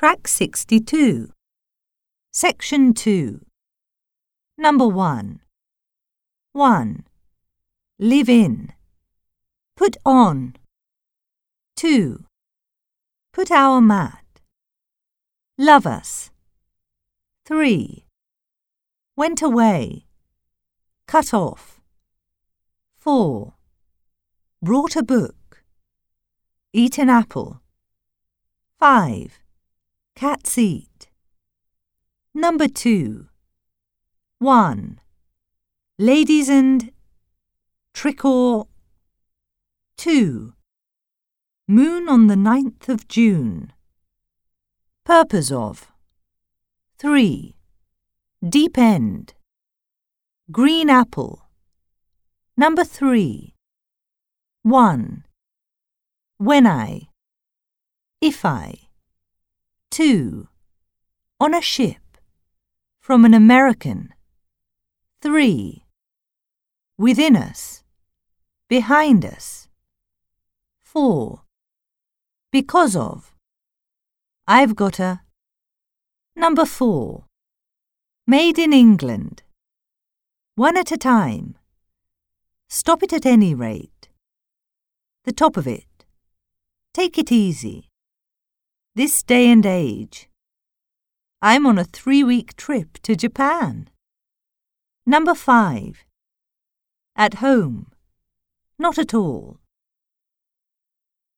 Track 62. Section 2. Number 1. 1. Live in. Put on. 2. Put our mat. Love us. 3. Went away. Cut off. 4. Brought a book. Eat an apple. 5. Cats eat. Number 2. 1. Ladies and trick or 2. Moon on the ninth of June. Purpose of 3. Deep end. Green apple. Number 3. 1. When I. If I. 2. On a ship. From an American. 3. Within us. Behind us. 4. Because of. I've got a. Number 4. Made in England. One at a time. Stop it at any rate. The top of it. Take it easy. This day and age. I'm on a three week trip to Japan. Number 5. At home. Not at all.